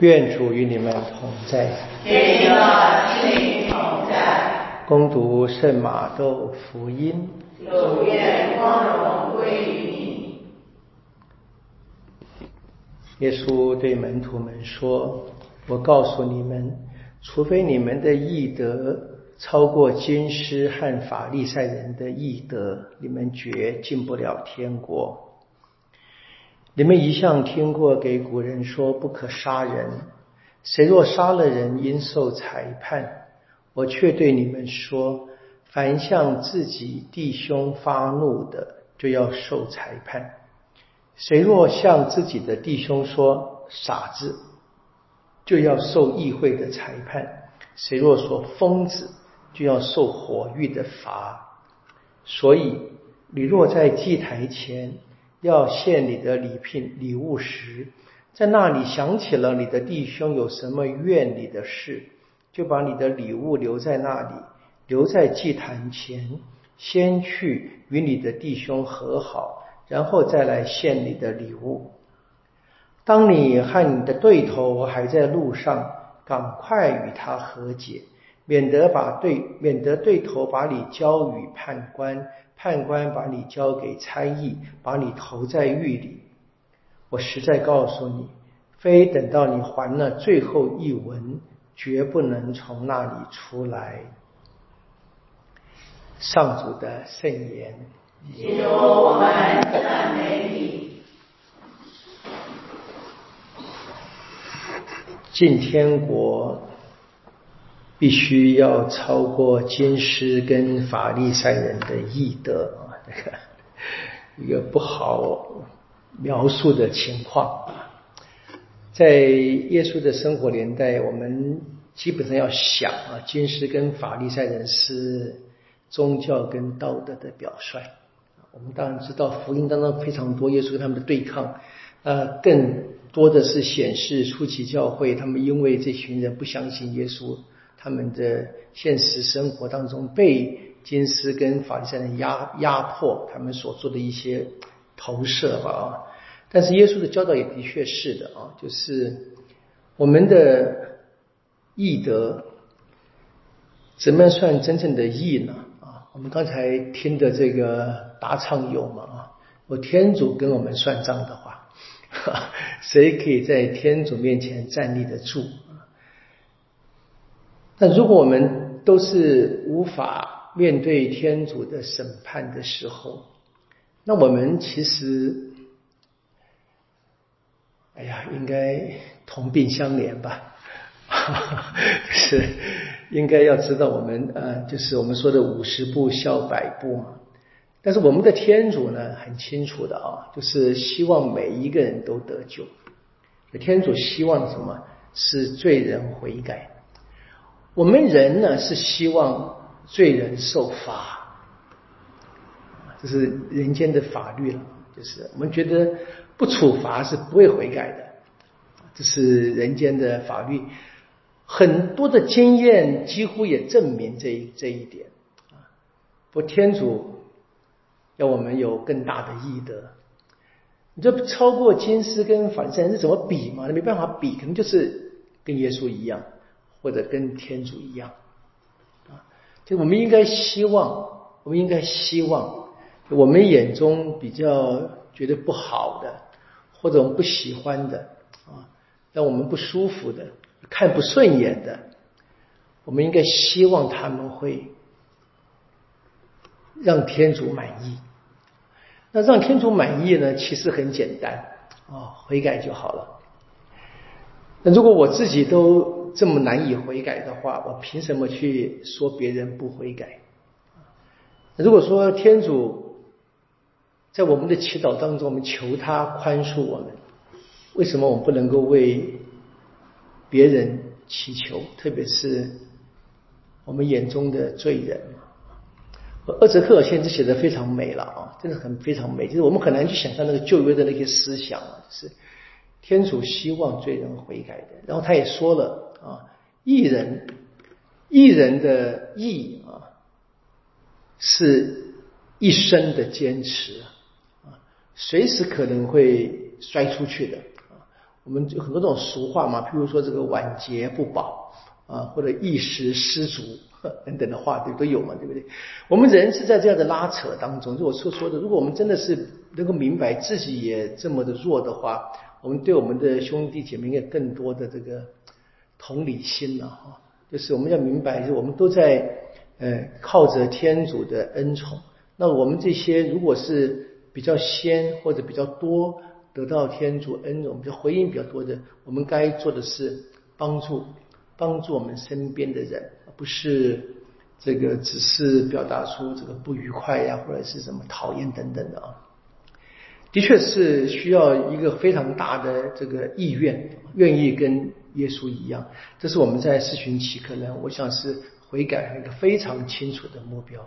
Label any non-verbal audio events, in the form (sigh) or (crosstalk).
愿主与你们同在。愿你的心灵同在。攻读圣马窦福音。主愿光荣归于你。耶稣对门徒们。说：“我告诉你们，除非你们。的义德超过经师和法利赛人的义德，你们。绝进不了天国。”你们一向听过给古人说不可杀人，谁若杀了人，应受裁判。我却对你们说，凡向自己弟兄发怒的，就要受裁判。谁若向自己的弟兄说傻子，就要受议会的裁判。谁若说疯子，就要受火狱的罚。所以，你若在祭台前，要献你的礼品礼物时，在那里想起了你的弟兄有什么怨你的事，就把你的礼物留在那里，留在祭坛前，先去与你的弟兄和好，然后再来献你的礼物。当你和你的对头还在路上，赶快与他和解，免得把对免得对头把你交与判官。判官把你交给差役，把你投在狱里。我实在告诉你，非等到你还了最后一文，绝不能从那里出来。上主的圣言。祈求我们赞美你。进天国。必须要超过经师跟法利赛人的义德啊，这 (laughs) 个一个不好描述的情况啊。在耶稣的生活年代，我们基本上要想啊，经师跟法利赛人是宗教跟道德的表率。我们当然知道福音当中非常多耶稣跟他们的对抗，呃，更多的是显示初期教会他们因为这群人不相信耶稣。他们的现实生活当中被金丝跟法利赛人压压迫，他们所做的一些投射吧啊。但是耶稣的教导也的确是的啊，就是我们的义德怎么样算真正的义呢？啊，我们刚才听的这个答唱有嘛啊，我天主跟我们算账的话，(laughs) 谁可以在天主面前站立得住？那如果我们都是无法面对天主的审判的时候，那我们其实，哎呀，应该同病相怜吧？(laughs) 是应该要知道我们呃，就是我们说的五十步笑百步嘛。但是我们的天主呢，很清楚的啊，就是希望每一个人都得救。天主希望什么？是罪人悔改。我们人呢是希望罪人受罚，这是人间的法律了。就是我们觉得不处罚是不会悔改的，这是人间的法律。很多的经验几乎也证明这这一点啊。不，天主要我们有更大的义德。你这超过金丝跟反善是怎么比嘛？没办法比，可能就是跟耶稣一样。或者跟天主一样，啊，就我们应该希望，我们应该希望，我们眼中比较觉得不好的，或者我们不喜欢的，啊，让我们不舒服的，看不顺眼的，我们应该希望他们会让天主满意。那让天主满意呢？其实很简单，啊，悔改就好了。那如果我自己都。这么难以悔改的话，我凭什么去说别人不悔改？如果说天主在我们的祈祷当中，我们求他宽恕我们，为什么我们不能够为别人祈求？特别是我们眼中的罪人。厄泽克尔先知写的非常美了啊，真的很非常美。就是我们很难去想象那个旧约的那些思想啊，是天主希望罪人悔改的。然后他也说了。啊，艺人，艺人的艺啊，是一生的坚持啊，随时可能会摔出去的啊。我们有很多种俗话嘛，譬如说这个晚节不保啊，或者一时失足 (laughs) 等等的话，对都有嘛，对不对？我们人是在这样的拉扯当中，就我所说的，如果我们真的是能够明白自己也这么的弱的话，我们对我们的兄弟姐妹有更多的这个同理心了哈。就是我们要明白，就是我们都在呃靠着天主的恩宠。那我们这些如果是比较先或者比较多得到天主恩宠、比较回应比较多的，我们该做的是帮助帮助我们身边的人，而不是这个只是表达出这个不愉快呀，或者是什么讨厌等等的啊。的确是需要一个非常大的这个意愿，愿意跟耶稣一样。这是我们在四旬期可能我想是悔改一个非常清楚的目标。